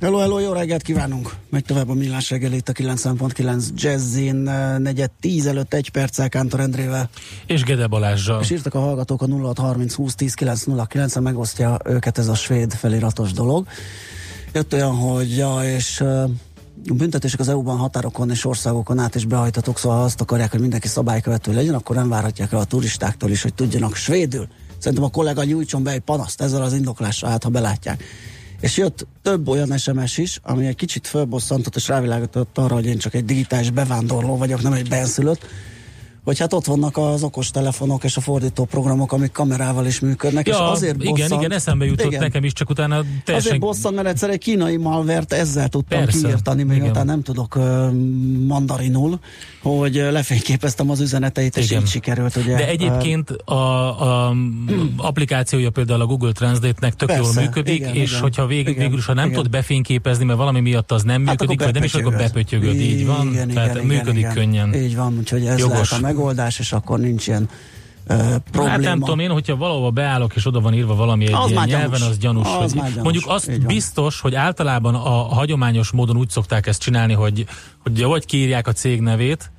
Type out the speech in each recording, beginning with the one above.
Hello, hello, jó reggelt kívánunk! Megy tovább a millás reggel itt a 9.9 Jazzin, negyed tíz előtt egy perccel Kántor Endrével. És Gede Balázsral. És írtak a hallgatók a 0630 20 10 909 en megosztja őket ez a svéd feliratos dolog. Jött olyan, hogy ja, és a büntetések az EU-ban határokon és országokon át is behajtatok, szóval azt akarják, hogy mindenki szabálykövető legyen, akkor nem várhatják el a turistáktól is, hogy tudjanak svédül. Szerintem a kollega nyújtson be egy panaszt ezzel az indoklással, hát ha belátják. És jött több olyan SMS is, ami egy kicsit fölbosszantott és rávilágított arra, hogy én csak egy digitális bevándorló vagyok, nem egy benszülött hogy hát ott vannak az okos telefonok és a fordító programok, amik kamerával is működnek, ja, és azért igen, bosszant, igen, eszembe jutott igen. nekem is, csak utána teljesen... Azért bosszant, mert egyszer egy kínai malvert ezzel tudtam Persze, kiírtani, még utána nem tudok uh, mandarinul, hogy lefényképeztem az üzeneteit, és igen. így sikerült. Ugye, De egyébként a, a hmm. applikációja például a Google Translate-nek tök Persze, jól működik, igen, és igen, hogyha vég, igen, végül is, ha nem igen. tud befényképezni, mert valami miatt az nem hát működik, vagy nem is, akkor bepötyögöd, így van, igen, tehát igen, működik igen, könnyen. Így van, úgyhogy ez Jogos. lehet a megoldás, és akkor nincs ilyen Uh, probléma. Hát nem tudom én, hogyha valahova beállok, és oda van írva valami egy az ilyen nyelven, gyanús. az gyanús. Az hogy, gyanús. Mondjuk azt biztos, hogy általában a hagyományos módon úgy szokták ezt csinálni, hogy, hogy vagy kiírják a cég nevét,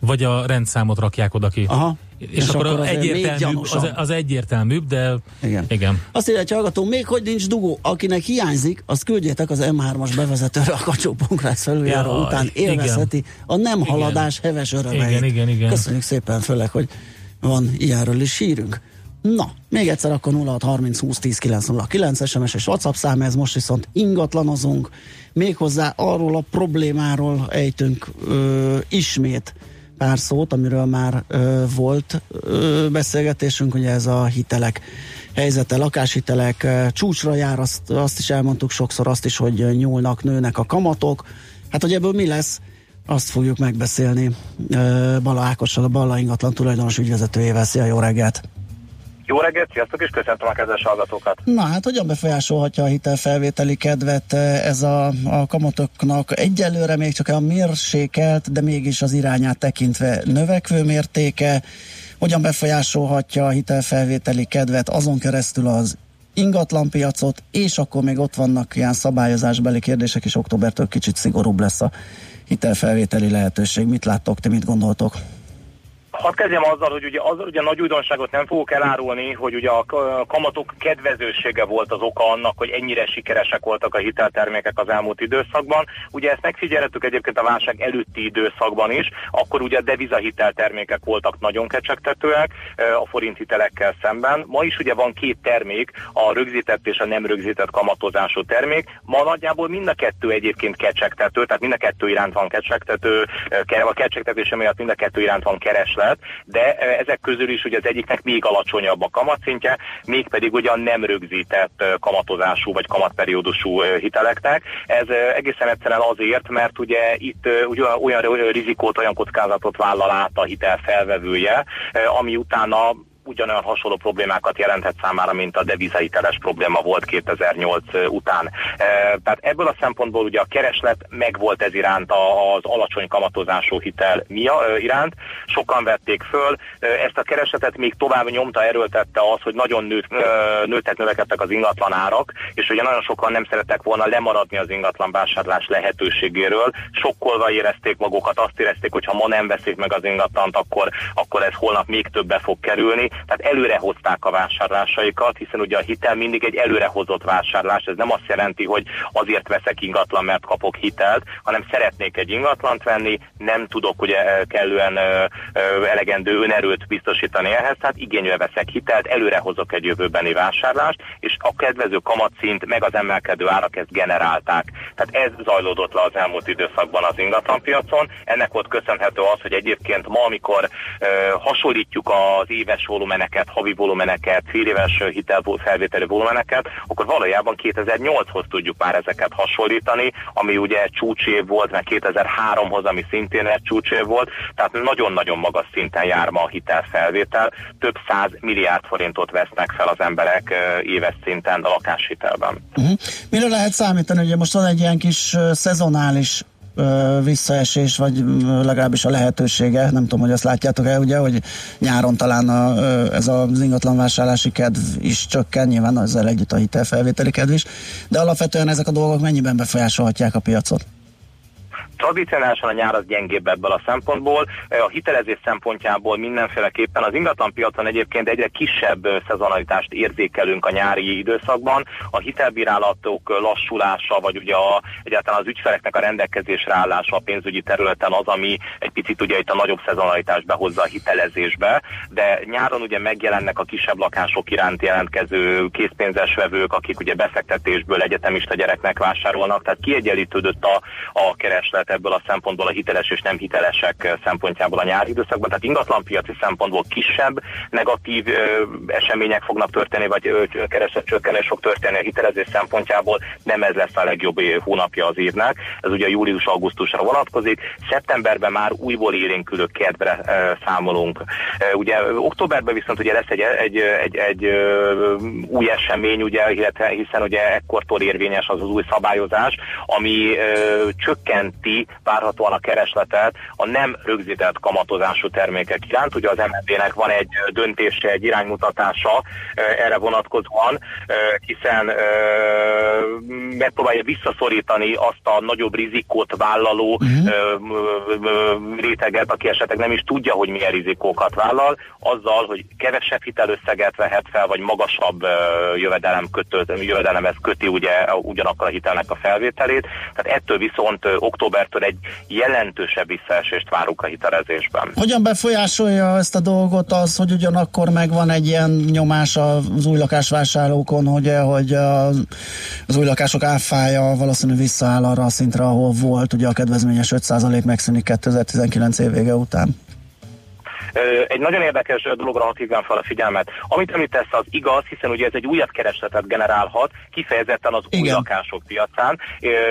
vagy a rendszámot rakják oda ki. Aha. És, és akkor, akkor az, egyértelműbb, az, az egyértelműbb, de igen. igen. Azt írja, hogy hallgató, még hogy nincs dugó, akinek hiányzik, azt küldjétek az M3-as bevezetőre a kacsó felüljáró ja, után élvezheti igen. a nem haladás igen. heves örömeit. Igen, igen, igen. Köszönjük szépen, főleg, hogy van ilyenről is hírünk. Na, még egyszer akkor 0630 20 10 909 SMS és WhatsApp szám, ez most viszont ingatlanozunk, méghozzá arról a problémáról ejtünk ö, ismét pár szót, amiről már ö, volt ö, beszélgetésünk, ugye ez a hitelek helyzete, lakáshitelek ö, csúcsra jár, azt, azt is elmondtuk sokszor, azt is, hogy nyúlnak, nőnek a kamatok. Hát, hogy ebből mi lesz, azt fogjuk megbeszélni ö, Bala Ákossal, a Balla ingatlan tulajdonos ügyvezetőjével. Szia, jó reggelt! Jó reggelt, sziasztok, és köszöntöm a kedves hallgatókat. Na hát, hogyan befolyásolhatja a hitelfelvételi kedvet eh, ez a, a kamatoknak egyelőre még csak a mérsékelt, de mégis az irányát tekintve növekvő mértéke, hogyan befolyásolhatja a hitelfelvételi kedvet azon keresztül az ingatlanpiacot, és akkor még ott vannak ilyen szabályozásbeli kérdések, és októbertől kicsit szigorúbb lesz a hitelfelvételi lehetőség. Mit láttok, te mit gondoltok? Hadd kezdjem azzal, hogy ugye, az, ugye nagy újdonságot nem fogok elárulni, hogy ugye a kamatok kedvezősége volt az oka annak, hogy ennyire sikeresek voltak a hiteltermékek az elmúlt időszakban. Ugye ezt megfigyelhetük egyébként a válság előtti időszakban is, akkor ugye a devizahiteltermékek voltak nagyon kecsegtetőek a forint hitelekkel szemben. Ma is ugye van két termék, a rögzített és a nem rögzített kamatozású termék. Ma nagyjából mind a kettő egyébként kecsegtető, tehát mind a kettő iránt van kecsegtető, a kecsegtetése miatt mind a kettő iránt van kereslet hitelt, de ezek közül is ugye az egyiknek még alacsonyabb a kamatszintje, mégpedig ugye a nem rögzített kamatozású vagy kamatperiódusú hiteleknek. Ez egészen egyszerűen azért, mert ugye itt ugye olyan rizikót, olyan kockázatot vállal át a hitel felvevője, ami utána ugyanolyan hasonló problémákat jelenthet számára, mint a devizahiteles probléma volt 2008 után. Tehát ebből a szempontból ugye a kereslet megvolt ez iránt az alacsony kamatozású hitel iránt. Sokan vették föl, ezt a keresletet még tovább nyomta, erőltette az, hogy nagyon nőtt, nőttek, növekedtek az ingatlan árak, és ugye nagyon sokan nem szerettek volna lemaradni az ingatlan vásárlás lehetőségéről. Sokkolva érezték magukat, azt érezték, hogy ha ma nem veszik meg az ingatlant, akkor, akkor ez holnap még többe fog kerülni tehát előrehozták a vásárlásaikat, hiszen ugye a hitel mindig egy előrehozott vásárlás, ez nem azt jelenti, hogy azért veszek ingatlan, mert kapok hitelt, hanem szeretnék egy ingatlant venni, nem tudok ugye eh, kellően eh, eh, elegendő önerőt biztosítani ehhez, tehát igénybe veszek hitelt, előrehozok egy jövőbeni vásárlást, és a kedvező kamatszint meg az emelkedő árak ezt generálták. Tehát ez zajlódott le az elmúlt időszakban az ingatlanpiacon. Ennek volt köszönhető az, hogy egyébként ma, amikor ö, hasonlítjuk az éves volumen volumeneket, havi volumeneket, féléves hitelfelvételi volumeneket, akkor valójában 2008-hoz tudjuk már ezeket hasonlítani, ami ugye csúcsév volt, meg 2003-hoz, ami szintén egy csúcsév volt, tehát nagyon-nagyon magas szinten jár ma a hitelfelvétel, több száz milliárd forintot vesznek fel az emberek éves szinten a lakáshitelben. Uh-huh. Mire lehet számítani? Ugye most van egy ilyen kis szezonális visszaesés, vagy legalábbis a lehetősége, nem tudom, hogy azt látjátok-e, ugye, hogy nyáron talán a, ez az ingatlanvásárlási kedv is csökken, nyilván ezzel együtt a hitelfelvételi kedv is, de alapvetően ezek a dolgok mennyiben befolyásolhatják a piacot? Tradicionálisan a nyár az gyengébb ebből a szempontból. A hitelezés szempontjából mindenféleképpen az ingatlan piacon egyébként egyre kisebb szezonalitást érzékelünk a nyári időszakban. A hitelbírálatok lassulása, vagy ugye a, egyáltalán az ügyfeleknek a rendelkezésre állása a pénzügyi területen az, ami egy picit ugye itt a nagyobb szezonalitást behozza a hitelezésbe, de nyáron ugye megjelennek a kisebb lakások iránt jelentkező készpénzes vevők, akik ugye befektetésből egyetemista gyereknek vásárolnak, tehát kiegyenlítődött a, a kereslet tehát ebből a szempontból a hiteles és nem hitelesek szempontjából a nyári időszakban. Tehát ingatlanpiaci szempontból kisebb negatív ö, események fognak történni, vagy ö, keresett csökkenés fog történni a hitelezés szempontjából. Nem ez lesz a legjobb hónapja az évnek. Ez ugye július-augusztusra vonatkozik. Szeptemberben már újból élénkülő kedvre ö, számolunk. Ö, ugye októberben viszont ugye lesz egy, egy, egy, egy ö, új esemény, ugye, hiszen ugye ekkortól érvényes az az új szabályozás, ami ö, csökkenti várhatóan a keresletet a nem rögzített kamatozású termékek iránt. Ugye az MNB-nek van egy döntése, egy iránymutatása erre vonatkozóan, hiszen megpróbálja visszaszorítani azt a nagyobb rizikót vállaló uh-huh. réteget, aki esetleg nem is tudja, hogy milyen rizikókat vállal, azzal, hogy kevesebb hitelösszeget vehet fel, vagy magasabb jövedelem kötő, jövedelemhez köti ugye ugyanakkor a hitelnek a felvételét. Tehát ettől viszont október ettől egy jelentősebb visszaesést várunk a hitelezésben. Hogyan befolyásolja ezt a dolgot az, hogy ugyanakkor megvan egy ilyen nyomás az új lakásvásárlókon, hogy, hogy az új lakások áfája valószínűleg visszaáll arra a szintre, ahol volt, ugye a kedvezményes 5% megszűnik 2019 év vége után? Egy nagyon érdekes dologra hívjam fel a figyelmet. Amit említesz, az igaz, hiszen ugye ez egy újabb keresletet generálhat, kifejezetten az Igen. új lakások piacán.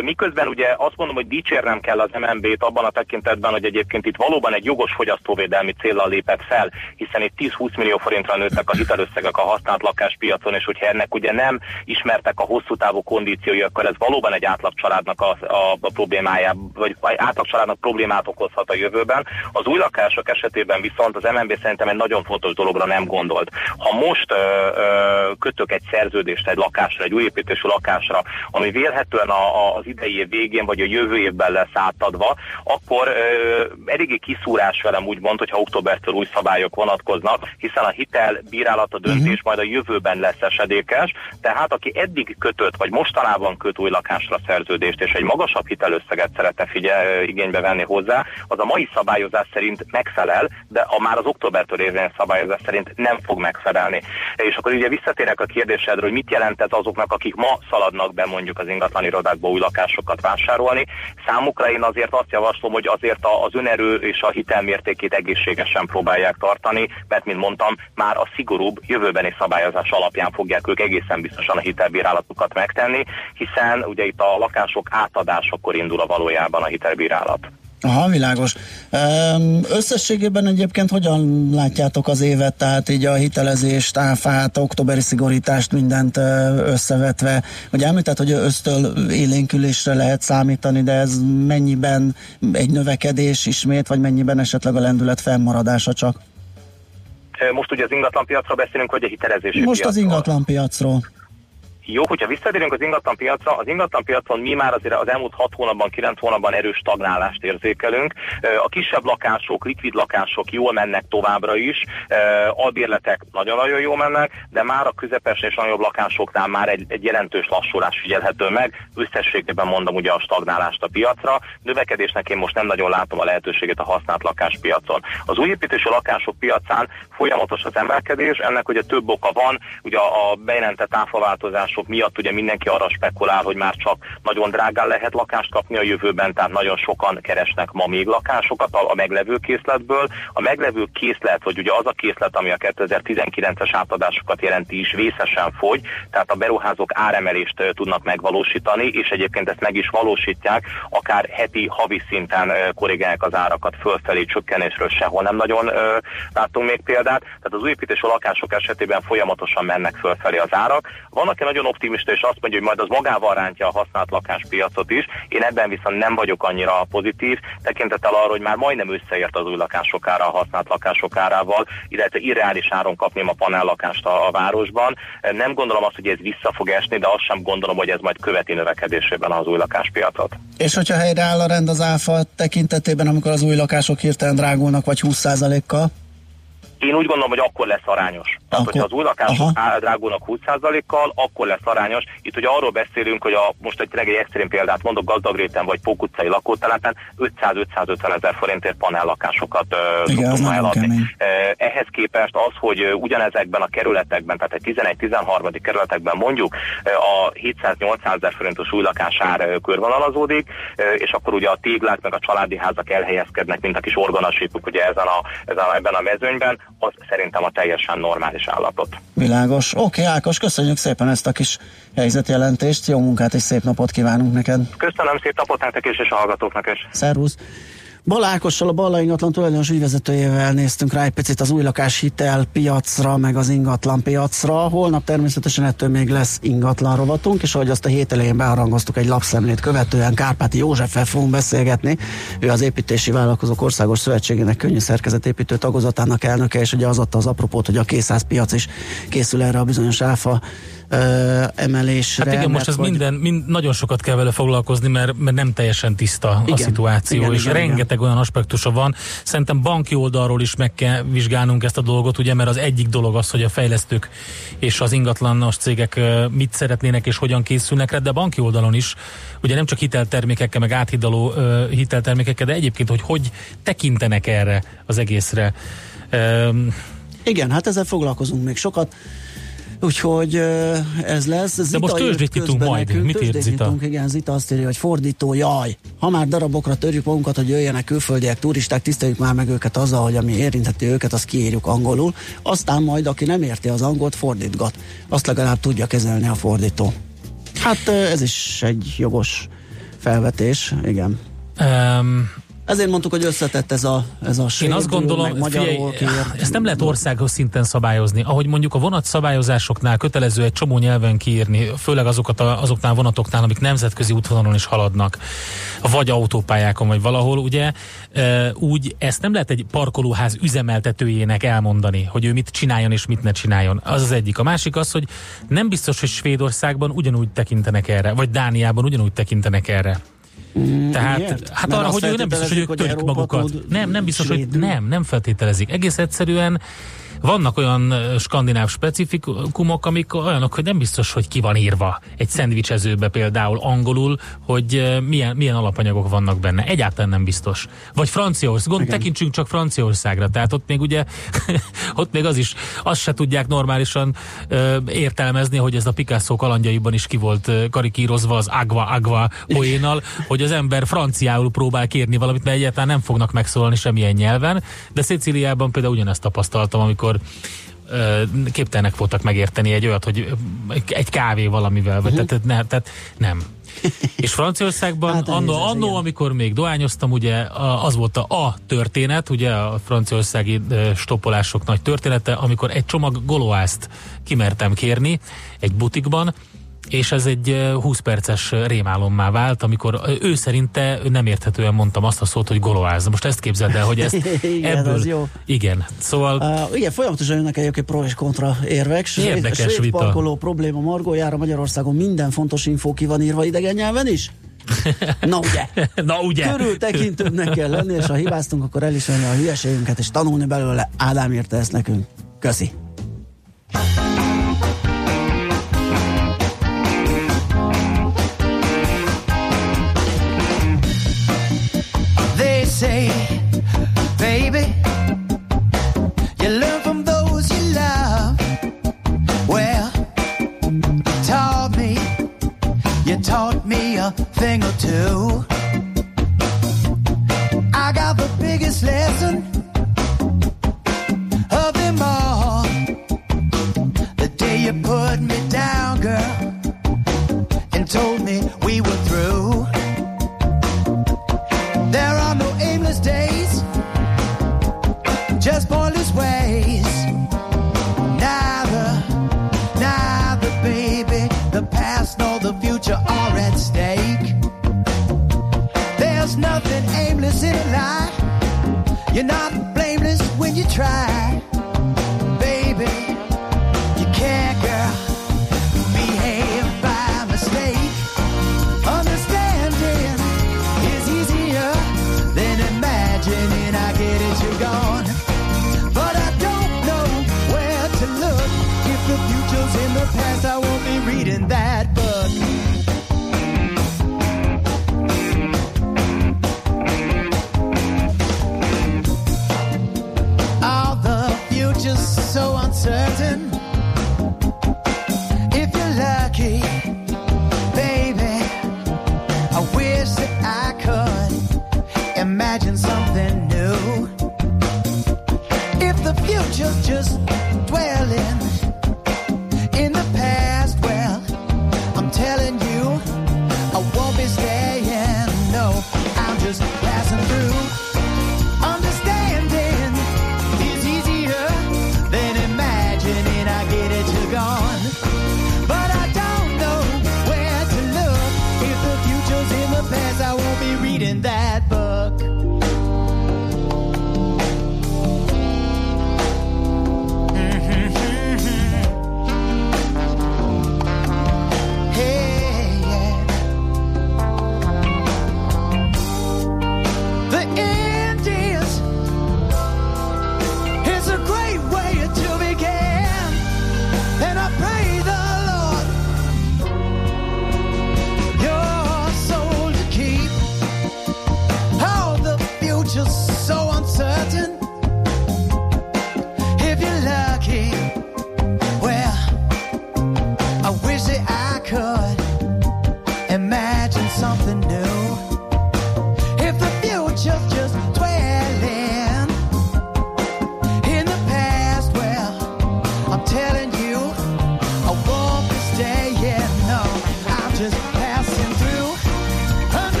Miközben ugye azt mondom, hogy dicsérnem kell az MNB-t abban a tekintetben, hogy egyébként itt valóban egy jogos fogyasztóvédelmi célral lépett fel, hiszen itt 10-20 millió forintra nőttek a hitelösszegek a használt lakáspiacon, és hogyha ennek ugye nem ismertek a hosszú távú kondíciói, akkor ez valóban egy átlagcsaládnak a, a, a problémája, vagy átlagcsaládnak problémát okozhat a jövőben. Az új lakások esetében viszont az MNB szerintem egy nagyon fontos dologra nem gondolt. Ha most ö, ö, kötök egy szerződést egy lakásra, egy új építésű lakásra, ami vélhetően a, a, az idei év végén vagy a jövő évben lesz átadva, akkor ö, eléggé kiszúrás velem úgy mond, hogyha októbertől új szabályok vonatkoznak, hiszen a hitel bírálat a döntés majd a jövőben lesz esedékes, tehát aki eddig kötött, vagy mostanában köt új lakásra szerződést, és egy magasabb hitelösszeget szeretne figyel, igénybe venni hozzá, az a mai szabályozás szerint megfelel, de a már az októbertől érvényes szabályozás szerint nem fog megfelelni. És akkor ugye visszatérek a kérdésedre, hogy mit jelent ez azoknak, akik ma szaladnak be mondjuk az ingatlan irodákba új lakásokat vásárolni. Számukra én azért azt javaslom, hogy azért az önerő és a hitelmértékét egészségesen próbálják tartani, mert mint mondtam, már a szigorúbb jövőbeni szabályozás alapján fogják ők egészen biztosan a hitelbírálatukat megtenni, hiszen ugye itt a lakások átadásakor indul a valójában a hitelbírálat. Aha, világos. Összességében egyébként hogyan látjátok az évet, tehát így a hitelezést, áfát, októberi szigorítást, mindent összevetve, hogy említett, hogy ösztől élénkülésre lehet számítani, de ez mennyiben egy növekedés ismét, vagy mennyiben esetleg a lendület fennmaradása csak? Most ugye az ingatlanpiacra beszélünk, hogy a hitelezési Most piacról. az ingatlanpiacról. Jó, hogyha visszatérünk az ingatlan piacra, az ingatlan piacon mi már azért az elmúlt 6 hónapban, 9 hónapban erős stagnálást érzékelünk. A kisebb lakások, likvid lakások jól mennek továbbra is, albérletek nagyon-nagyon jól mennek, de már a közepes és nagyobb lakásoknál már egy, egy jelentős lassulás figyelhető meg. Összességében mondom ugye a stagnálást a piacra. Növekedésnek én most nem nagyon látom a lehetőséget a használt lakáspiacon. Az új építésű lakások piacán folyamatos az emelkedés, ennek ugye több oka van, ugye a bejelentett áfaváltozás lakások miatt ugye mindenki arra spekulál, hogy már csak nagyon drágán lehet lakást kapni a jövőben, tehát nagyon sokan keresnek ma még lakásokat a, a meglevő készletből. A meglevő készlet, vagy ugye az a készlet, ami a 2019-es átadásokat jelenti is vészesen fogy, tehát a beruházók áremelést tudnak megvalósítani, és egyébként ezt meg is valósítják, akár heti, havi szinten korrigálják az árakat fölfelé csökkenésről sehol nem nagyon láttunk még példát. Tehát az újépítési lakások esetében folyamatosan mennek fölfelé az árak. Van, aki nagyon optimista, és azt mondja, hogy majd az magával rántja a használt lakáspiacot is. Én ebben viszont nem vagyok annyira pozitív, tekintettel arra, hogy már majdnem összeért az új lakások ára a használt lakások árával, illetve irreális áron kapném a panellakást a, a városban. Nem gondolom azt, hogy ez vissza fog esni, de azt sem gondolom, hogy ez majd követi növekedésében az új lakáspiacot. És hogyha helyreáll a rend az áfa tekintetében, amikor az új lakások hirtelen drágulnak, vagy 20%-kal? Én úgy gondolom, hogy akkor lesz arányos. Tehát, akkor, hogyha az új lakások drágulnak 20%-kal, akkor lesz arányos. Itt ugye arról beszélünk, hogy a, most egy egy extrém példát mondok, gazdagréten vagy Pók utcai lakótelepen 500-550 ezer forintért panellakásokat szoktunk eladni. Ehhez képest az, hogy ugyanezekben a kerületekben, tehát egy 11-13. kerületekben mondjuk a 700-800 ezer forintos új lakásár körvonalazódik, és akkor ugye a téglák meg a családi házak elhelyezkednek, mint a kis orgonasípuk ugye ezen a, ezen a, ebben a mezőnyben, az szerintem a teljesen normális állapot. Világos. Oké, okay, Ákos, köszönjük szépen ezt a kis helyzetjelentést, jó munkát és szép napot kívánunk neked. Köszönöm, szép napot nektek is, és a hallgatóknak is. Szervusz. Balákossal, a Balla ingatlan tulajdonos ügyvezetőjével néztünk rá egy picit az új lakáshitel piacra, meg az ingatlan piacra. Holnap természetesen ettől még lesz ingatlan rovatunk, és ahogy azt a hét elején beharangoztuk egy lapszemlét követően, Kárpáti Józseffel fogunk beszélgetni. Ő az Építési Vállalkozók Országos Szövetségének könnyű szerkezetépítő tagozatának elnöke, és ugye az adta az apropót, hogy a készáz piac is készül erre a bizonyos áfa ö, emelésre. Hát igen, most ez vagy... minden, mind, nagyon sokat kell vele foglalkozni, mert, mert nem teljesen tiszta igen, a szituáció, igen, és igen, rengeteg igen. olyan aspektusa van. Szerintem banki oldalról is meg kell vizsgálnunk ezt a dolgot, ugye, mert az egyik dolog az, hogy a fejlesztők és az ingatlanos cégek mit szeretnének és hogyan készülnek rá, de banki oldalon is, ugye nem csak hiteltermékekkel, meg áthidaló uh, hiteltermékekkel, de egyébként, hogy hogy tekintenek erre az egészre. Um, igen, hát ezzel foglalkozunk még sokat. Úgyhogy ez lesz. Zita De most tőzsdét majd. Nekünk, Mit írt Zita? igen, Zita azt írja, hogy fordító, jaj. Ha már darabokra törjük magunkat, hogy jöjjenek külföldiek, turisták, tiszteljük már meg őket azzal, hogy ami érintheti őket, azt kiírjuk angolul. Aztán majd, aki nem érti az angolt, fordítgat. Azt legalább tudja kezelni a fordító. Hát ez is egy jogos felvetés, igen. Um, ezért mondtuk, hogy összetett ez a, ez a Én azt gondolom, figyelj, ezt nem lehet országos szinten szabályozni. Ahogy mondjuk a vonat szabályozásoknál kötelező egy csomó nyelven kiírni, főleg azokat a, azoknál vonatoknál, amik nemzetközi útvonalon is haladnak, vagy autópályákon, vagy valahol, ugye, úgy ezt nem lehet egy parkolóház üzemeltetőjének elmondani, hogy ő mit csináljon és mit ne csináljon. Az az egyik. A másik az, hogy nem biztos, hogy Svédországban ugyanúgy tekintenek erre, vagy Dániában ugyanúgy tekintenek erre. Mm, Tehát, miért? hát Mert arra, hogy ő nem biztos, hogy ők törik magukat. Nem, nem biztos, hogy nem, nem feltételezik. Egész egyszerűen vannak olyan skandináv specifikumok, amik olyanok, hogy nem biztos, hogy ki van írva egy szendvicsezőbe például angolul, hogy milyen, milyen alapanyagok vannak benne. Egyáltalán nem biztos. Vagy Franciaország, gond, tekintsünk csak Franciaországra, tehát ott még ugye, ott még az is, azt se tudják normálisan ö, értelmezni, hogy ez a Picasso kalandjaiban is ki volt karikírozva az agva agva poénal, hogy az ember franciául próbál kérni valamit, mert egyáltalán nem fognak megszólalni semmilyen nyelven, de Szicíliában például ugyanezt tapasztaltam, amikor képtelenek voltak megérteni egy olyat, hogy egy kávé valamivel, vagy uh-huh. tehát, ne, tehát nem. És Franciaországban hát annó, annó amikor még dohányoztam, ugye az volt a, a történet, ugye a franciaországi stoppolások nagy története, amikor egy csomag goloászt kimertem kérni egy butikban, és ez egy 20 perces rémálommá vált, amikor ő szerinte nem érthetően mondtam azt a szót, hogy goloáz. Most ezt képzeld el, hogy ezt igen, ebből... jó. Igen, szóval... Uh, igen, folyamatosan jönnek egyébként pro és kontra érvek. Érdekes Svéd vita. parkoló probléma Margójára Magyarországon minden fontos infó ki van írva idegen nyelven is? Na ugye? Na ugye? Körültekintőbbnek kell lenni, és ha hibáztunk, akkor elismerni a hülyeségünket, és tanulni belőle. Ádám írta ezt nekünk. Köszi. say, baby, you learn from those you love. Well, you taught me, you taught me a thing or two. I got the biggest lesson of them all. The day you put me down, girl, and told me we were through. Just pointless ways. Neither, neither, baby, the past nor the future are at stake. There's nothing aimless in a life. You're not blameless when you try.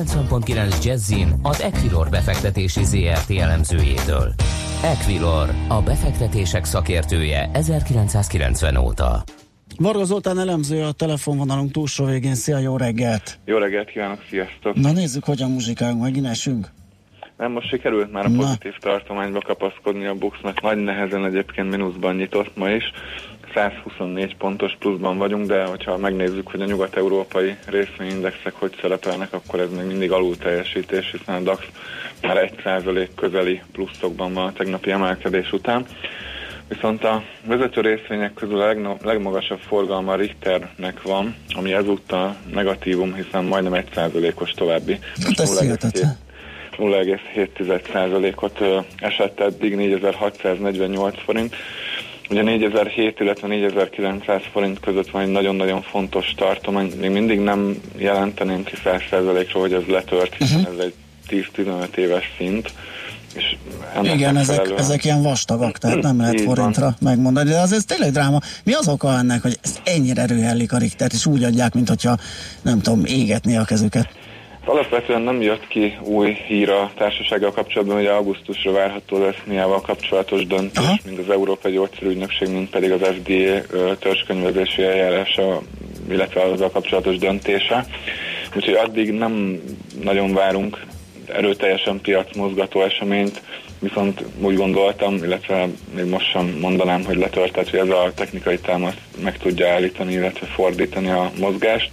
90.9 Jazzin az Equilor befektetési ZRT elemzőjétől. Equilor, a befektetések szakértője 1990 óta. Varga Zoltán elemző a telefonvonalunk túlsó végén. Szia, jó reggelt! Jó reggelt kívánok, sziasztok! Na nézzük, hogyan muzsikálunk, megint esünk. Nem, most sikerült már a Na. pozitív tartományba kapaszkodni a Buxnak. Nagy nehezen egyébként mínuszban nyitott ma is. 124 pontos pluszban vagyunk, de hogyha megnézzük, hogy a nyugat-európai részvényindexek hogy szerepelnek, akkor ez még mindig alul teljesítés, hiszen a DAX már 1% közeli pluszokban van a tegnapi emelkedés után. Viszont a vezető részvények közül a legmagasabb forgalma Richternek van, ami ezúttal negatívum, hiszen majdnem 1%-os további. Hát ez 0,7 hihetetlen. 0,7%-ot ö, esett eddig 4648 forint. Ugye 4007, illetve 4900 forint között van egy nagyon-nagyon fontos tartomány. Még mindig nem jelenteném ki 100%-ról, hogy ez letört, hiszen Mhm. ez egy 10-15 éves szint. És Igen, ezek, ezek ilyen vastagak, tehát nem lehet Így van. forintra megmondani, de az ez tényleg dráma. Mi az oka ennek, hogy ezt ennyire erőhellik a Richtert, és úgy adják, mint hogyha nem tudom, égetni a kezüket? Alapvetően nem jött ki új hír a társasággal kapcsolatban, hogy augusztusra várható az eszmiával kapcsolatos döntés, Aha. mind az Európai Gyógyszerügynökség, mind pedig az FDA törzskönyvezési eljárása, illetve azzal kapcsolatos döntése. Úgyhogy addig nem nagyon várunk erőteljesen piacmozgató eseményt, viszont úgy gondoltam, illetve még most sem mondanám, hogy letört, tehát hogy ez a technikai támasz meg tudja állítani, illetve fordítani a mozgást,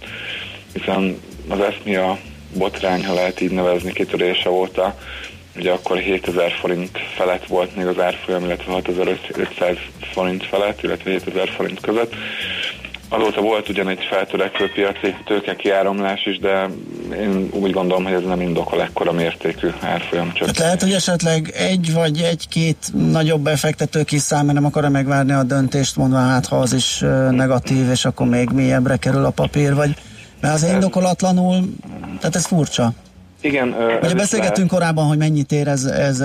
hiszen az eszmia botrány, ha lehet így nevezni, kitörése óta ugye akkor 7000 forint felett volt még az árfolyam, illetve 6500 forint felett, illetve 7000 forint között. Azóta volt ugyan egy feltörekvő piaci tőke kiáramlás is, de én úgy gondolom, hogy ez nem indokol ekkora mértékű árfolyam csak. Hát lehet, hogy esetleg egy vagy egy-két nagyobb befektető kis száma nem akar megvárni a döntést, mondva hát ha az is negatív, és akkor még mélyebbre kerül a papír, vagy mert az indokolatlanul, tehát ez furcsa. Igen. Ugye beszélgettünk korábban, hogy mennyit ér ez, ez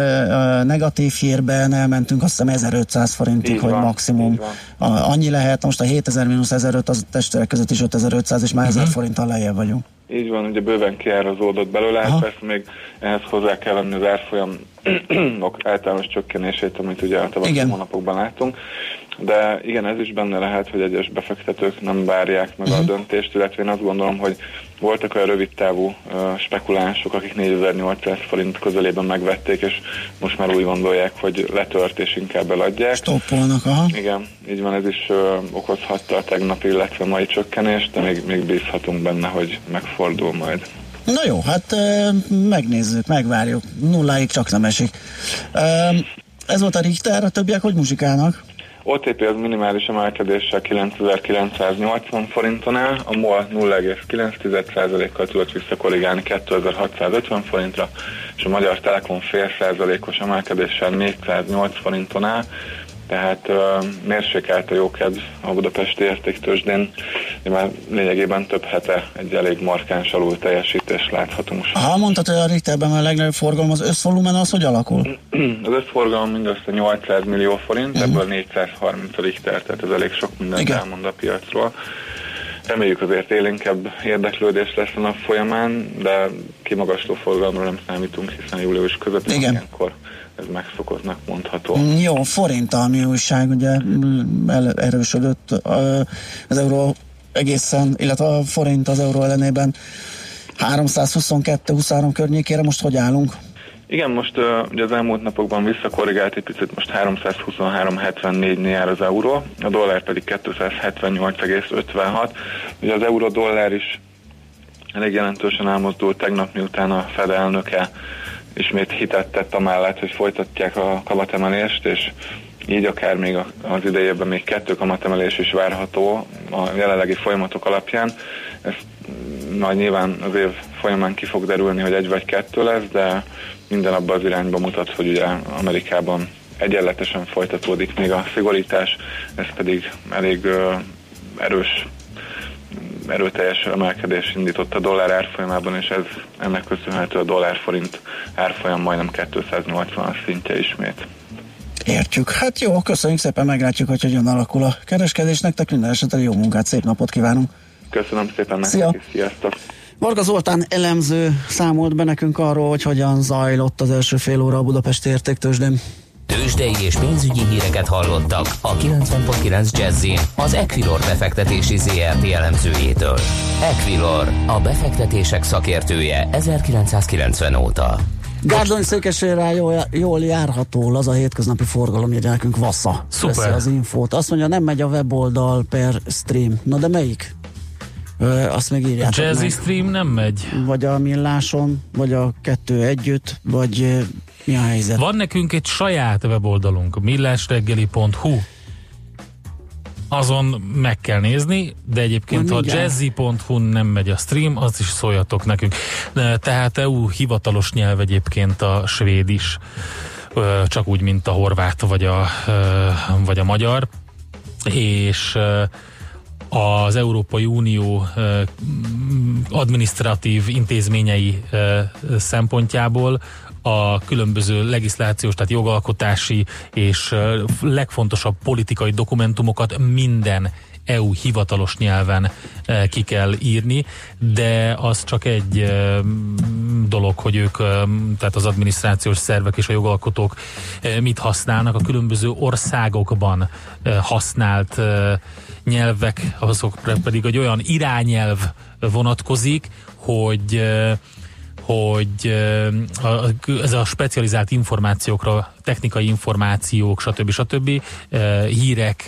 negatív hírben, elmentünk azt hiszem 1500 forintig, hogy van, maximum. A, annyi lehet, most a 7000 mínusz 1500 az testvérek között is 5500, és már uh-huh. 1000 forinttal lejjebb vagyunk. Így van, ugye bőven kiárazódott belőle, hát persze még ehhez hozzá kell venni az árfolyam általános csökkenését, amit ugye a tavaszi hónapokban látunk. De igen, ez is benne lehet, hogy egyes befektetők nem várják meg uh-huh. a mhm. döntést, illetve én azt gondolom, hogy voltak olyan rövid távú uh, spekulánsok, akik 4800 forint közelében megvették, és most már úgy gondolják, hogy letört és inkább eladják. Stoppolnak, aha. Igen, így van, ez is uh, okozhatta a tegnapi, illetve mai csökkenést, de még, még bízhatunk benne, hogy megfordul majd. Na jó, hát megnézzük, megvárjuk. Nulláig csak nem esik. Ez volt a Richter, a többiek hogy muzsikálnak? OTP az minimális emelkedéssel 9980 forinton áll, a MOL 0,9%-kal tudott visszakorrigálni 2650 forintra, és a Magyar Telekom fél százalékos emelkedéssel 408 forinton áll, tehát uh, mérsékelt a jókedv a budapesti értéktősdén, már lényegében több hete egy elég markáns alul teljesítést láthatunk. Ha mondtad, hogy a Richterben a legnagyobb forgalom, az összvolumen az hogy alakul? az összforgalom mindössze 800 millió forint, uh-huh. ebből 430 a Richter, tehát ez elég sok mindent Igen. elmond a piacról. Reméljük azért élénkebb érdeklődés lesz a nap folyamán, de kimagasló forgalomra nem számítunk, hiszen július között ilyenkor ez megszokottnak mondható. Jó, forint ami újság, ugye erősödött az euró egészen, illetve a forint az euró ellenében 322-23 környékére, most hogy állunk? Igen, most ugye az elmúlt napokban visszakorrigált egy picit, most 323-74 jár az euró, a dollár pedig 278,56. Ugye az euró-dollár is elég jelentősen elmozdult tegnap, miután a Fed elnöke ismét hitet tett amellett, hogy folytatják a kamatemelést, és így akár még az idejében még kettő kamatemelés is várható a jelenlegi folyamatok alapján. Ez majd nyilván az év folyamán ki fog derülni, hogy egy vagy kettő lesz, de minden abban az irányba mutat, hogy ugye Amerikában egyenletesen folytatódik még a szigorítás, ez pedig elég erős erőteljes emelkedés indított a dollár árfolyamában, és ez ennek köszönhető a dollár-forint árfolyam majdnem 280 szintje ismét. Értjük. Hát jó, köszönjük szépen, meglátjuk, hogy hogyan alakul a kereskedés. Nektek minden esetre jó munkát, szép napot kívánunk. Köszönöm szépen Szia. nektek is, sziasztok! Varga Zoltán elemző számolt be nekünk arról, hogy hogyan zajlott az első fél óra a Budapesti értéktősdén. Tőzsdei és pénzügyi híreket hallottak a 90.9 jazz az Equilor befektetési ZRT elemzőjétől. Equilor, a befektetések szakértője 1990 óta. Gárdony Székesére jól, jól járható, az a hétköznapi forgalom, írja nekünk Vassza. Szuper. az infót. Azt mondja, nem megy a weboldal per stream. Na de melyik? Ö, azt meg írjátok A Jazzy meg. Stream nem megy. Vagy a Milláson, vagy a kettő együtt, vagy mi a helyzet? Van nekünk egy saját weboldalunk, millásreggeli.hu azon meg kell nézni, de egyébként ha jazzy.hu nem megy a stream, azt is szóljatok nekünk. Tehát EU hivatalos nyelv egyébként a svéd is, csak úgy, mint a horvát vagy a, vagy a magyar, és az Európai Unió administratív intézményei szempontjából a különböző legislációs, tehát jogalkotási és legfontosabb politikai dokumentumokat minden EU hivatalos nyelven ki kell írni, de az csak egy dolog, hogy ők, tehát az adminisztrációs szervek és a jogalkotók mit használnak. A különböző országokban használt nyelvek, azok pedig egy olyan irányelv vonatkozik, hogy hogy ez a specializált információkra technikai információk, stb. stb. hírek,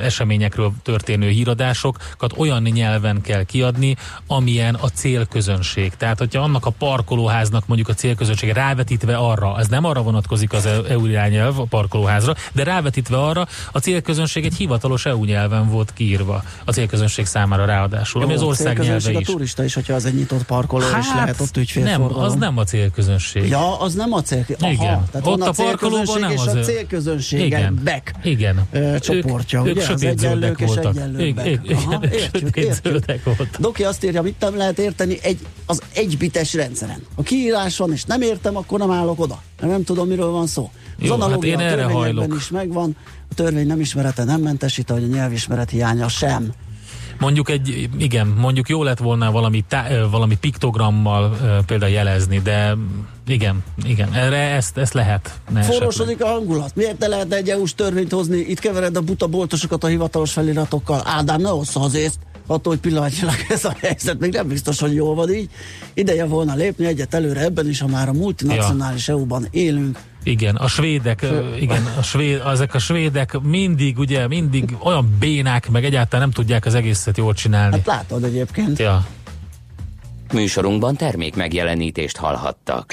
eseményekről történő híradásokat olyan nyelven kell kiadni, amilyen a célközönség. Tehát, hogyha annak a parkolóháznak mondjuk a célközönség rávetítve arra, az nem arra vonatkozik az EU irányelv a parkolóházra, de rávetítve arra a célközönség egy hivatalos EU nyelven volt kiírva a célközönség számára ráadásul, Jó, ami az ország nyelve is. a turista is, hogyha az egy nyitott parkoló, hát, és lehet ott ügyfélforgalom. Nem, az nem a célközönség. Ja, az nem a célközönség. Igen. Tehát ott a, a parkolóban nem az. A célközönség igen. back igen. Csoportja, ők, ugye? Ők egyenlők és egyenlőbbek. Ők, ők, voltak. Doki azt írja, mit nem lehet érteni egy, az egybites rendszeren. Ha kiírás van, és nem értem, akkor nem állok oda. Nem tudom, miről van szó. Az Jó, hát én erre hajlok. is megvan, a törvény nem ismerete nem mentesít, hogy a nyelvismeret hiánya sem. Mondjuk egy, igen, mondjuk jó lett volna valami, tá, valami piktogrammal például jelezni, de igen, igen, erre ezt, ezt lehet. Forrosodik a hangulat. Miért ne lehetne egy EU-s törvényt hozni? Itt kevered a buta boltosokat a hivatalos feliratokkal. Ádám, ne ossza az észt attól, hogy pillanatnyilag ez a helyzet még nem biztos, hogy jól van így. Ideje volna lépni egyet előre ebben is, ha már a multinacionális ja. EU-ban élünk. Igen, a svédek, igen, a svéd, ezek a svédek mindig, ugye, mindig olyan bénák, meg egyáltalán nem tudják az egészet jól csinálni. Hát látod egyébként. Ja. Műsorunkban termék megjelenítést hallhattak.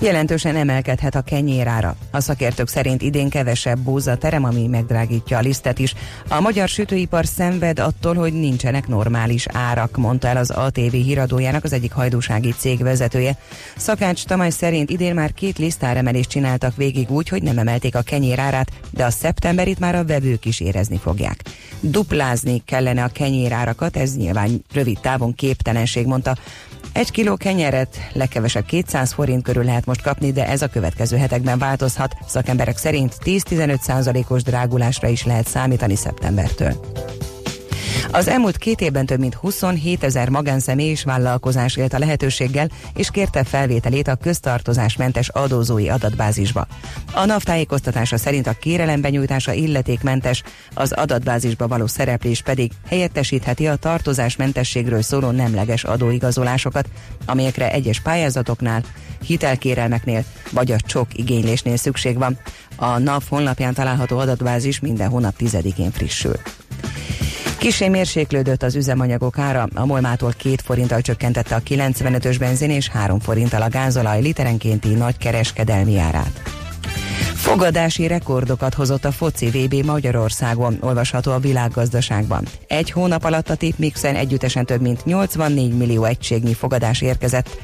Jelentősen emelkedhet a kenyérára. A szakértők szerint idén kevesebb búza terem, ami megdrágítja a lisztet is. A magyar sütőipar szenved attól, hogy nincsenek normális árak, mondta el az ATV híradójának az egyik hajdúsági cég vezetője. Szakács Tamás szerint idén már két lisztáremelést csináltak végig úgy, hogy nem emelték a kenyérárát, de a szeptemberit már a vevők is érezni fogják. Duplázni kellene a kenyérárakat, ez nyilván rövid távon képtelenség, mondta. Egy kiló kenyeret legkevesebb 200 forint körül lehet most kapni, de ez a következő hetekben változhat. Szakemberek szerint 10-15 százalékos drágulásra is lehet számítani szeptembertől. Az elmúlt két évben több mint 27 ezer magánszemély és vállalkozás élt a lehetőséggel, és kérte felvételét a köztartozásmentes adózói adatbázisba. A NAV tájékoztatása szerint a kérelem benyújtása illetékmentes, az adatbázisba való szereplés pedig helyettesítheti a tartozásmentességről szóló nemleges adóigazolásokat, amelyekre egyes pályázatoknál, hitelkérelmeknél vagy a csok igénylésnél szükség van. A NAV honlapján található adatbázis minden hónap 10-én frissül. Kisé mérséklődött az üzemanyagok ára, a Molmától 2 forinttal csökkentette a 95-ös benzin és 3 forinttal a gázolaj literenkénti nagy kereskedelmi árát. Fogadási rekordokat hozott a foci VB Magyarországon, olvasható a világgazdaságban. Egy hónap alatt a Tipmixen együttesen több mint 84 millió egységnyi fogadás érkezett,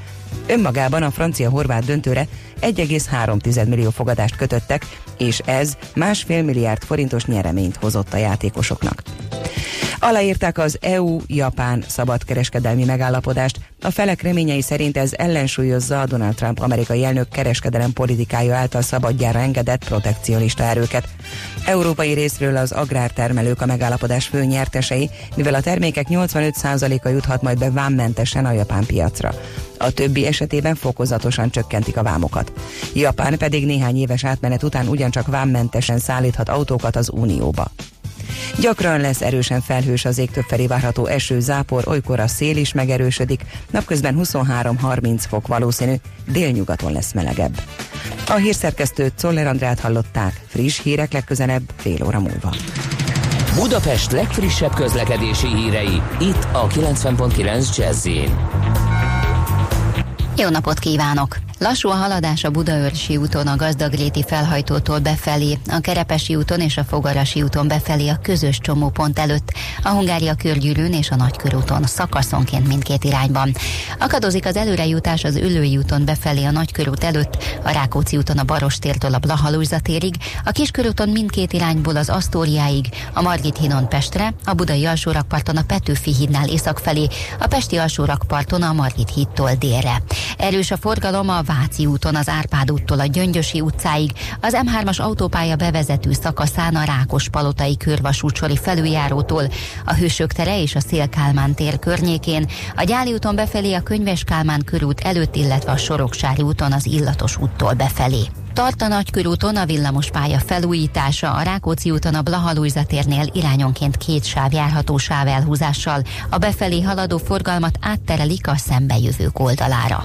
Önmagában a francia-horvát döntőre 1,3 millió fogadást kötöttek, és ez másfél milliárd forintos nyereményt hozott a játékosoknak. Aláírták az EU-Japán szabadkereskedelmi megállapodást. A felek reményei szerint ez ellensúlyozza a Donald Trump amerikai elnök kereskedelem politikája által szabadjára engedett protekcionista erőket. Európai részről az agrártermelők a megállapodás fő nyertesei, mivel a termékek 85%-a juthat majd be vámmentesen a japán piacra. A többi esetében fokozatosan csökkentik a vámokat. Japán pedig néhány éves átmenet után ugyancsak vámmentesen szállíthat autókat az Unióba. Gyakran lesz erősen felhős az ég többfelé várható eső, zápor, olykor a szél is megerősödik, napközben 23-30 fok valószínű, délnyugaton lesz melegebb. A hírszerkesztőt Czoller Andrát hallották, friss hírek legközelebb fél óra múlva. Budapest legfrissebb közlekedési hírei, itt a 90.9 jazz Jó napot kívánok! Lassú a haladás a Budaörsi úton a Gazdagréti felhajtótól befelé, a Kerepesi úton és a Fogarasi úton befelé a közös csomópont előtt, a Hungária körgyűrűn és a Nagykörúton szakaszonként mindkét irányban. Akadozik az előrejutás az Ülői úton befelé a Nagykörút előtt, a Rákóczi úton a Barostértől a Blahalújza térig, a Kiskörúton mindkét irányból az Asztóriáig, a Margit hídon Pestre, a Budai alsórakparton a Petőfi hídnál észak felé, a Pesti alsórakparton a Margit hídtól délre. Erős a forgalom a Váci úton az Árpád úttól a Gyöngyösi utcáig, az M3-as autópálya bevezető szakaszán a Rákospalotai körvasúcsori felüljárótól, a Hősök tere és a Szélkálmán tér környékén, a Gyáli úton befelé a Könyves Kálmán körút előtt, illetve a Soroksári úton az Illatos úttól befelé. Tart a Nagykörúton a villamospálya felújítása, a Rákóczi úton a Blahalújza térnél irányonként két sáv járható sáv elhúzással, a befelé haladó forgalmat átterelik a szembejövők oldalára.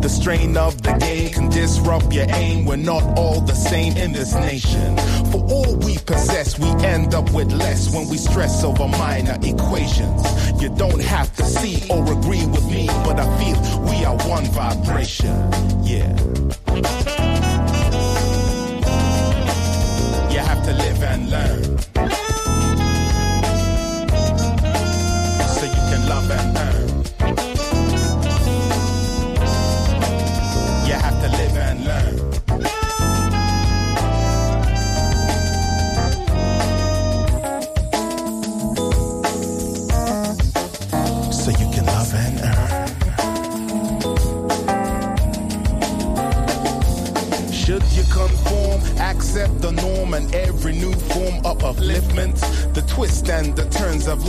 The strain of the game can disrupt your aim. We're not all the same in this nation. For all we possess, we end up with less when we stress over minor equations. You don't have to see or agree with me, but I feel we are one vibration. Yeah. You have to live and learn.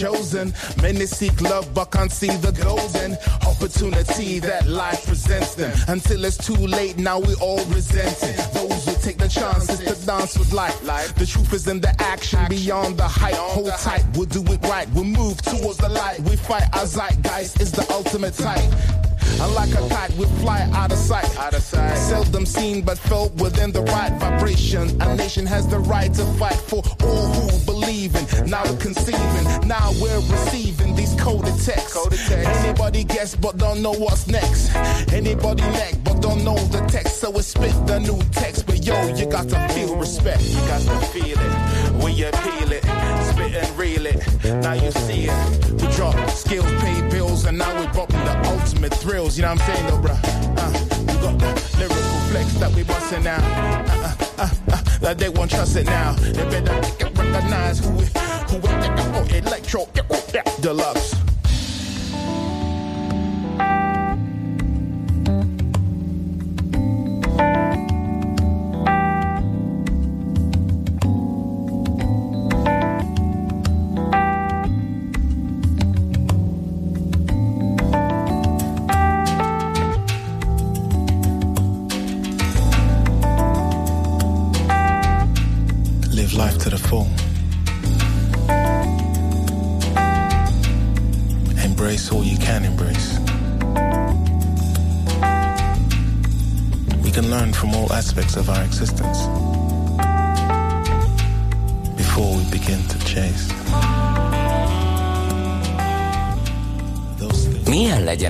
Chosen. Many seek love but can't see the golden opportunity that life presents them. Until it's too late, now we all resent it. Those who take the chances to dance with life. The truth is in the action, beyond the hype. Hold tight, we'll do it right. We'll move towards the light. We fight our zeitgeist is the ultimate type. And like a kite, we fly out of sight. Out of sight. Seldom seen, but felt within the right vibration. A nation has the right to fight for all who Now we're conceiving, now we're receiving these coded texts. Coded text. Anybody guess, but don't know what's next. Anybody neck, but don't know the text. So we spit the new text. But yo, you got to feel respect. You got to feel it when you peel it, spit and reel it. Now you see it. We drop skills, pay bills, and now we're dropping the ultimate thrills. You know what I'm saying, though, bruh? Uh, we got the lyrical flex that we busting out. Uh, uh, uh, uh, that they won't trust it now. They better recognize who we, who oh, electro, deluxe.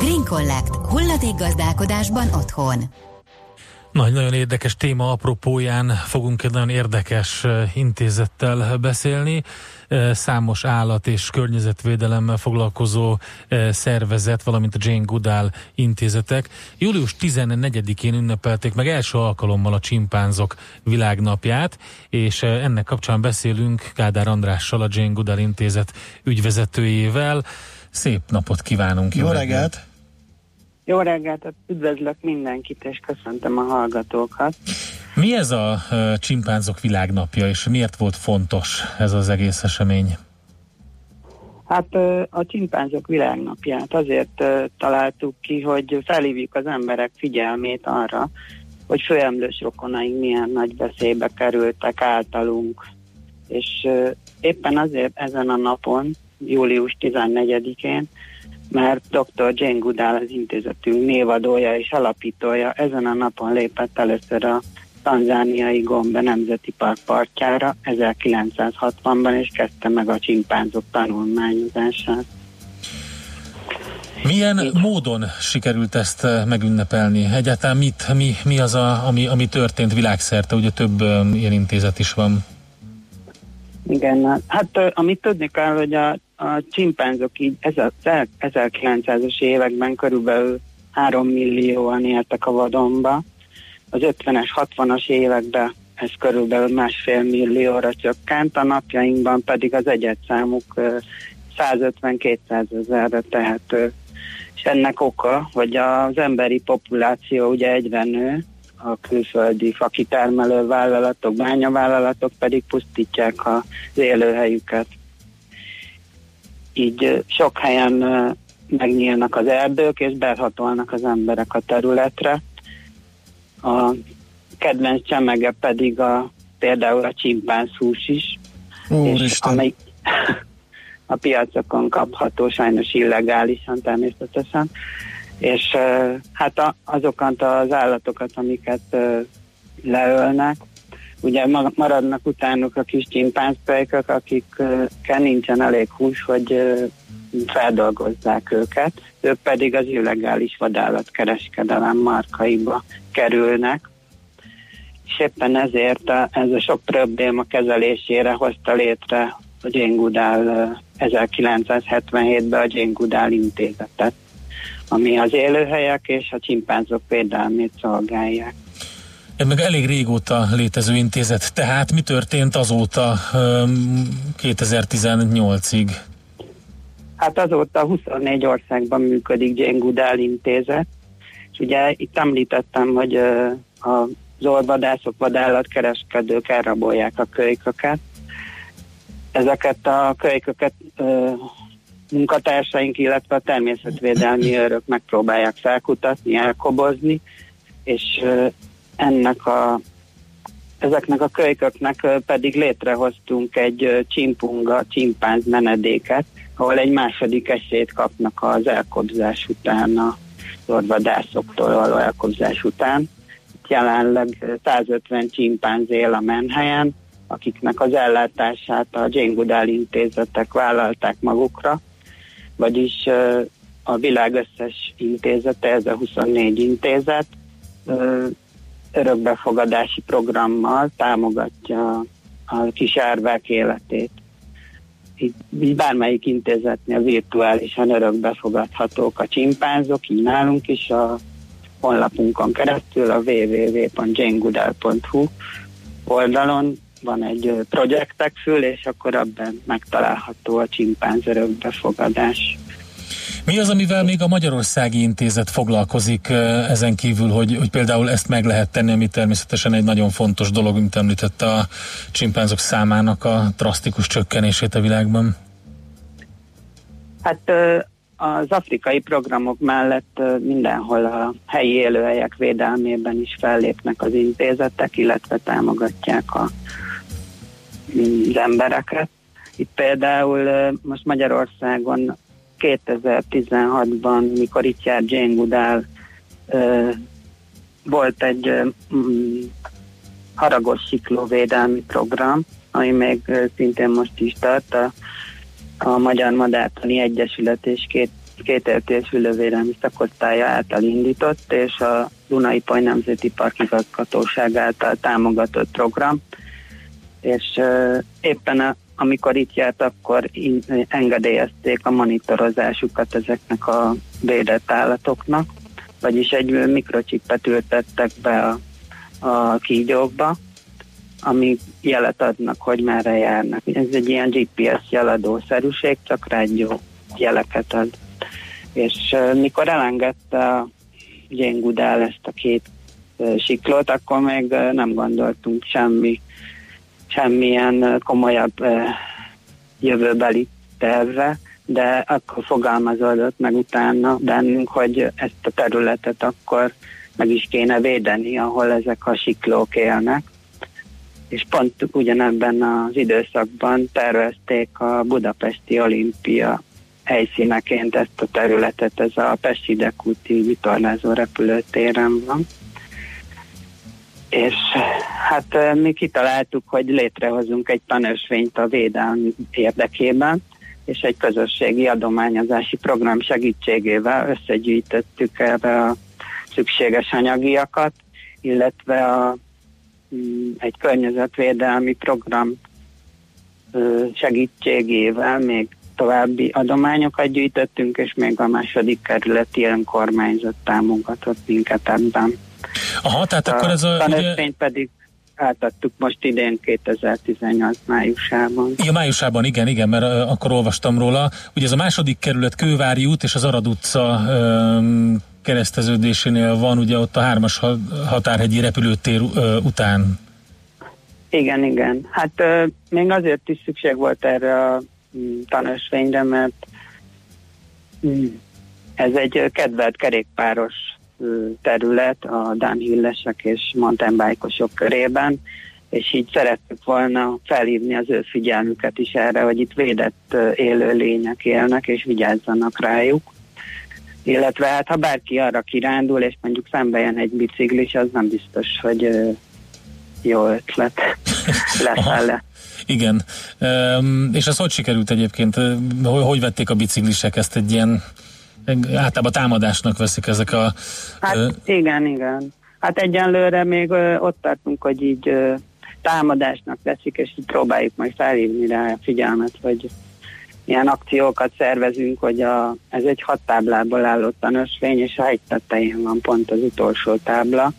Green Collect. Hulladékgazdálkodásban otthon. Nagy, nagyon érdekes téma apropóján fogunk egy nagyon érdekes intézettel beszélni. Számos állat és környezetvédelemmel foglalkozó szervezet, valamint a Jane Goodall intézetek. Július 14-én ünnepelték meg első alkalommal a csimpánzok világnapját, és ennek kapcsán beszélünk Kádár Andrással, a Jane Goodall intézet ügyvezetőjével. Szép napot kívánunk! Jó, jó reggelt! reggelt. Jó reggelt, üdvözlök mindenkit, és köszöntöm a hallgatókat. Mi ez a csimpánzok világnapja, és miért volt fontos ez az egész esemény? Hát a csimpánzok világnapját azért találtuk ki, hogy felhívjuk az emberek figyelmét arra, hogy főemlős rokonaink milyen nagy veszélybe kerültek általunk. És éppen azért ezen a napon, július 14-én mert dr. Jane Goodall az intézetünk névadója és alapítója ezen a napon lépett először a tanzániai Gombe Nemzeti Park partjára 1960-ban, és kezdte meg a csimpánzok tanulmányozását. Milyen Én... módon sikerült ezt eh, megünnepelni? Egyáltalán mit, mi, mi az, a, ami, ami történt világszerte? Ugye több um, ilyen intézet is van. Igen, hát amit tudni kell, hogy a a csimpánzok így 1900-as években körülbelül 3 millióan éltek a vadonba. Az 50-es, 60-as években ez körülbelül másfél millióra csökkent, a napjainkban pedig az egyetszámuk 150-200 ezerre tehető. És ennek oka, hogy az emberi populáció ugye egyre nő, a külföldi fakitermelő vállalatok, bányavállalatok pedig pusztítják az élőhelyüket így sok helyen megnyílnak az erdők, és behatolnak az emberek a területre. A kedvenc csemege pedig a, például a csimpánzhús is, Úristen. és amelyik a piacokon kapható, sajnos illegálisan természetesen, és hát a, azokat az állatokat, amiket leölnek, ugye maradnak utánuk a kis csimpánzpejkök, akikkel nincsen elég hús, hogy feldolgozzák őket, ők pedig az illegális vadállatkereskedelem markaiba kerülnek, és éppen ezért a, ez a sok probléma kezelésére hozta létre a Jane Goodall 1977-ben a Jane Goodall intézetet, ami az élőhelyek és a csimpánzok védelmét szolgálják. Ez meg elég régóta létező intézet, tehát mi történt azóta 2018-ig? Hát azóta 24 országban működik Jane intézet, és ugye itt említettem, hogy a zorvadászok, vadállatkereskedők elrabolják a kölyköket. Ezeket a kölyköket munkatársaink, illetve a természetvédelmi őrök megpróbálják felkutatni, elkobozni, és ennek a ezeknek a kölyköknek pedig létrehoztunk egy csimpunga, csimpánz menedéket, ahol egy második esélyt kapnak az elkobzás után, a orvadászoktól való elkobzás után. Jelenleg 150 csimpánz él a menhelyen, akiknek az ellátását a Jane Goodall intézetek vállalták magukra, vagyis a világ összes intézete, ez a 24 intézet, örökbefogadási programmal támogatja a kis árvák életét. Így, így bármelyik intézetnél virtuálisan örökbefogadhatók a csimpánzok, így nálunk is a honlapunkon keresztül a www.janegudel.hu oldalon van egy projektek fül, és akkor abban megtalálható a csimpánz örökbefogadás. Mi az, amivel még a Magyarországi Intézet foglalkozik ezen kívül, hogy, hogy például ezt meg lehet tenni, ami természetesen egy nagyon fontos dolog, mint említette a csimpánzok számának a drasztikus csökkenését a világban? Hát az afrikai programok mellett mindenhol a helyi élőhelyek védelmében is fellépnek az intézetek, illetve támogatják a, az embereket. Itt például most Magyarországon 2016-ban, mikor itt járt Jane Goodall, volt egy mm, haragos siklóvédelmi program, ami még szintén most is tart. A, a Magyar Madártani Egyesület és két kétértés ülővédelmi szakosztálya által indított, és a Dunai Paj Nemzeti Park igazgatóság által támogatott program, és uh, éppen a, amikor itt járt, akkor engedélyezték a monitorozásukat ezeknek a védett állatoknak, vagyis egy mikrocsipet ültettek be a, a kígyókba, ami jelet adnak, hogy merre járnak. Ez egy ilyen GPS jeladószerűség, csak rádió jeleket ad. És mikor elengedte a Gyengudál ezt a két siklót, akkor még nem gondoltunk semmi, semmilyen komolyabb jövőbeli tervre, de akkor fogalmazódott meg utána bennünk, hogy ezt a területet akkor meg is kéne védeni, ahol ezek a siklók élnek és pont ugyanebben az időszakban tervezték a budapesti olimpia helyszíneként ezt a területet, ez a Pesti Dekúti vitorlázó repülőtéren van. És hát mi kitaláltuk, hogy létrehozunk egy tanösvényt a védelmi érdekében, és egy közösségi adományozási program segítségével összegyűjtöttük erre a szükséges anyagiakat, illetve a Mm, egy környezetvédelmi program segítségével még további adományokat gyűjtöttünk, és még a második kerületi önkormányzat támogatott minket ebben. Aha, tehát a akkor ez a... Ugye... pedig átadtuk most idén 2018 májusában. Ja, májusában, igen, igen, mert uh, akkor olvastam róla. Ugye ez a második kerület Kővári út és az Arad utca um, kereszteződésénél van, ugye ott a hármas határhegyi repülőtér uh, után. Igen, igen. Hát uh, még azért is szükség volt erre a um, tanösvényre, mert um, ez egy kedvelt kerékpáros terület a downhillesek és mountainbike körében, és így szerettük volna felhívni az ő figyelmüket is erre, hogy itt védett élő lények élnek, és vigyázzanak rájuk. Illetve hát ha bárki arra kirándul, és mondjuk szembe jön egy biciklis, az nem biztos, hogy jó ötlet lesz le. Igen. Um, és ez hogy sikerült egyébként? Hogy, hogy vették a biciklisek ezt egy ilyen általában támadásnak veszik ezek a... Hát ö... igen, igen. Hát egyenlőre még ö, ott tartunk, hogy így ö, támadásnak veszik, és így próbáljuk majd felhívni rá a figyelmet, hogy ilyen akciókat szervezünk, hogy a, ez egy hat táblából álló tanösvény, és a hegy tetején van pont az utolsó tábla.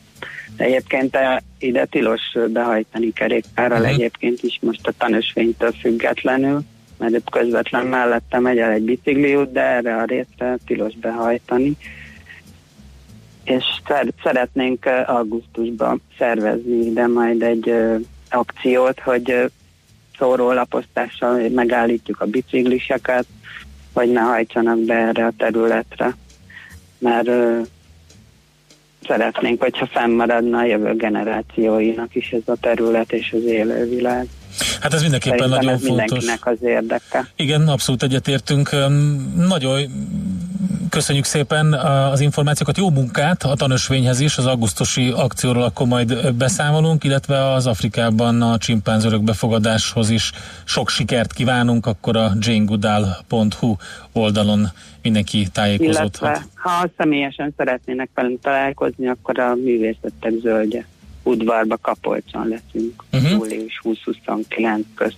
De egyébként ide tilos behajtani kerékpárral uh-huh. egyébként is most a tanösvénytől függetlenül mert közvetlen mellette megy el egy bicikliút, de erre a részre tilos behajtani. És szeretnénk augusztusban szervezni ide majd egy akciót, hogy szórólaposztással megállítjuk a bicikliseket, hogy ne hajtsanak be erre a területre. Mert szeretnénk, hogyha fennmaradna a jövő generációinak is ez a terület és az élővilág. Hát ez mindenképpen Szerintem nagyon ez fontos. mindenkinek az érdeke. Igen, abszolút egyetértünk. Nagyon köszönjük szépen az információkat, jó munkát a tanösvényhez is, az augusztusi akcióról akkor majd beszámolunk, illetve az Afrikában a csimpánz befogadáshoz is sok sikert kívánunk, akkor a janegoodall.hu oldalon mindenki tájékozódhat. Illetve, ha személyesen szeretnének velünk találkozni, akkor a művészettek zöldje udvarba Kapolcson leszünk, uh-huh. július 20-29 közt.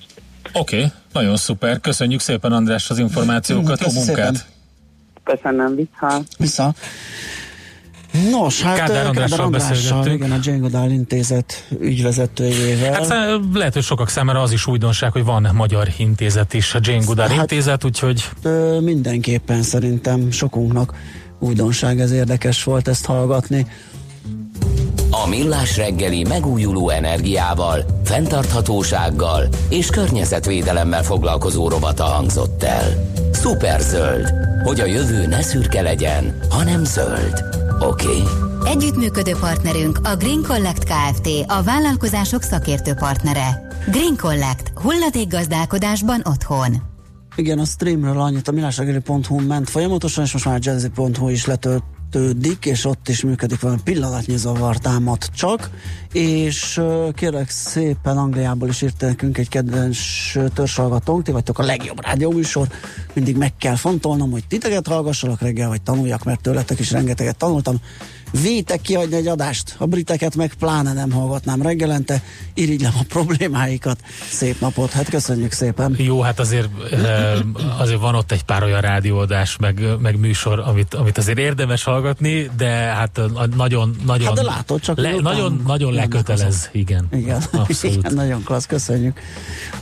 Oké, okay, nagyon szuper. Köszönjük szépen András az információkat, jó munkát! Szépen. Köszönöm, vissza. Vissza. Nos, hát Kádár Andrással, Kádár Andrással igen, a Jane Goodall intézet ügyvezetőjével. Hát lehet, hogy sokak számára az is újdonság, hogy van magyar intézet is, a Jane Goodall hát, intézet, úgyhogy... Ö, mindenképpen szerintem sokunknak újdonság, ez érdekes volt ezt hallgatni. A Millás reggeli megújuló energiával, fenntarthatósággal és környezetvédelemmel foglalkozó rovata hangzott el. zöld, hogy a jövő ne szürke legyen, hanem zöld. Oké? Okay? Együttműködő partnerünk a Green Collect Kft. a vállalkozások szakértő partnere. Green Collect. Hulladékgazdálkodásban otthon. Igen, a streamről annyit a millásregeli.hu ment folyamatosan, és most már jazzy.hu is letölt kezdődik, és ott is működik valami pillanatnyi zavar támad csak, és kérlek szépen Angliából is írt nekünk egy kedvenc törzsalgatónk, ti vagytok a legjobb rádióműsor, mindig meg kell fontolnom, hogy titeket hallgassalak reggel, vagy tanuljak, mert tőletek is rengeteget tanultam. Vétek kiadni egy adást, a briteket meg pláne nem hallgatnám reggelente, irigylem a problémáikat. Szép napot, hát köszönjük szépen. Jó, hát azért, azért van ott egy pár olyan rádióadás, meg, meg műsor, amit, amit azért érdemes hallgatni, de hát nagyon, nagyon, hát de látod, csak le, nagyon, nagyon lekötelez, igen. Igen, igen, nagyon klassz, köszönjük.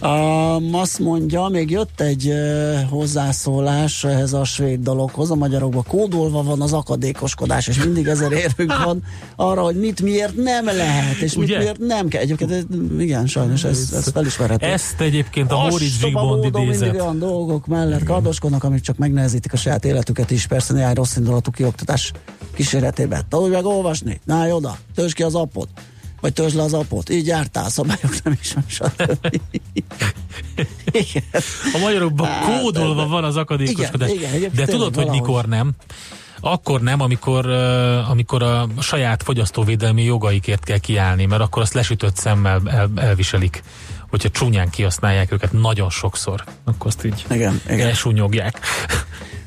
Um, azt mondja, még jött egy uh, hozzászólás ehhez a svéd dologhoz, a magyarokban kódolva van az akadékoskodás, és mindig ezer érvünk van arra, hogy mit miért nem lehet, és Ugye? mit miért nem kell. Egyébként igen, sajnos ez, ez felismerhető. Ezt egyébként a Móricz Zsigmond idézett. mindig olyan dolgok mellett kardoskodnak, amik csak megnehezítik a saját életüket is, persze néhány rossz indulatú kioktatás kíséretében. Tanulj meg olvasni, náj oda, töltsd ki az appot vagy törzs le az apot. Így jártál, szabályok nem is van. A magyarokban hát, kódolva van az akadékoskodás. Igen, igen, de tudod, hogy mikor nem? Akkor nem, amikor, amikor a saját fogyasztóvédelmi jogaikért kell kiállni, mert akkor azt lesütött szemmel el, elviselik hogyha csúnyán kihasználják őket nagyon sokszor, akkor azt így igen, igen. elsúnyogják.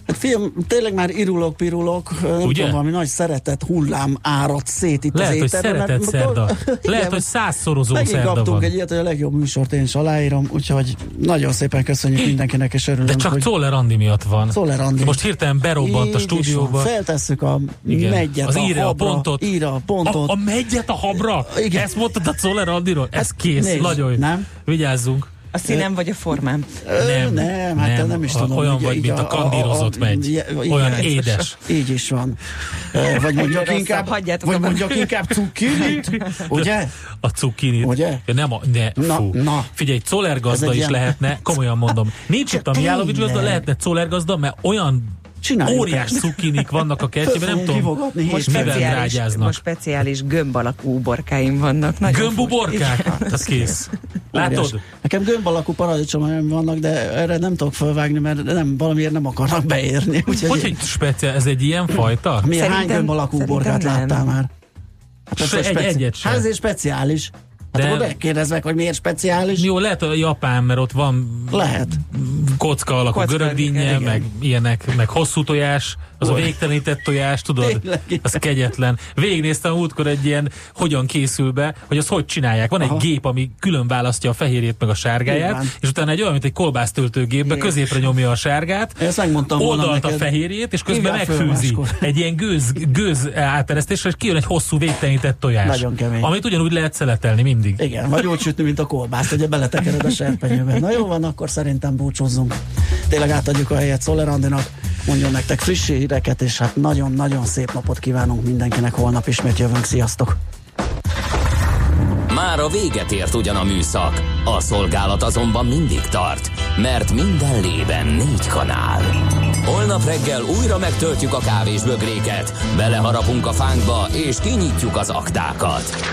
Hát fiam, tényleg már irulok, pirulok, nem tudom, valami nagy szeretet hullám árad szét itt Lehet, az étterben. Lehet, hogy szerda. Lehet, hogy százszorozó Megint szerda kaptunk van. egy ilyet, hogy a legjobb műsort én is aláírom, úgyhogy nagyon szépen köszönjük mindenkinek, és örülünk, De csak hogy... Czoller Andi miatt van. Czoller Andi. Most hirtelen berobbant Így a stúdióba. Feltesszük a Igen. megyet az a habra, a pontot. Íre a pontot. A, a megyet a habra? Igen. Ezt mondtad a Czoller Andiról? Ez kész, Nézd, nagyon jó. Nem? Vigyázzunk. A színem vagy a formám? Nem, nem, hát nem, nem is tudom. Olyan vagy, mint a kandírozott megy. Olyan édes. Így is van. Vagy mondjak inkább, vagy mondjak inkább cukkinit, ugye? A cukkinit. Ugye? Nem a, ne, na, fú. na. Figyelj, Czoller gazda is ilyen... lehetne, komolyan mondom. Nincs itt a Mijálovics gazda, lehetne Czoller gazda, mert olyan Csináljuk óriás ezt. cukinik vannak a kertjében, nem tudom, most speciális, most speciális gömb alakú uborkáim vannak. Gömbuborkák? Az kész. Látod? Nekem gömb alakú paradicsom vannak, de erre nem tudok felvágni, mert nem, valamiért nem akarnak beérni. Úgyhogy hogy egy speciál, ez egy ilyen fajta? Milyen hány gömb alakú uborkát láttál már? Hát egy, speci- egyet sem. Hát ezért speciális. Hát de... akkor meg, hogy miért speciális. Jó, lehet a Japán, mert ott van lehet. kocka alakú görögdínnye, meg ilyenek, meg hosszú tojás, az Hol? a végtelenített tojás, tudod? Tényleg, az kegyetlen. Végignéztem a múltkor egy ilyen, hogyan készül be, hogy azt hogy csinálják. Van Aha. egy gép, ami külön választja a fehérjét meg a sárgáját, Igen. és utána egy olyan, mint egy kolbásztöltőgépbe, középre nyomja a sárgát, Ezt megmondtam oldalt a fehérjét, és közben megfőzi. Egy ilyen gőz, gőz áteresztésre, és kijön egy hosszú végtelenített tojás. Nagyon kemény. Amit ugyanúgy lehet szeletelni mindig. Igen, vagy úgy sütni, mint a kolbászt, ugye beletekered a serpenyőbe. Na jó van, akkor szerintem búcsúzzunk. Tényleg átadjuk a helyet Szoller Andinak, mondjon nektek friss híreket, és hát nagyon-nagyon szép napot kívánunk mindenkinek. Holnap ismét jövünk. Sziasztok! Már a véget ért ugyan a műszak, a szolgálat azonban mindig tart, mert minden lében négy kanál. Holnap reggel újra megtöltjük a kávés bögréket, beleharapunk a fánkba és kinyitjuk az aktákat.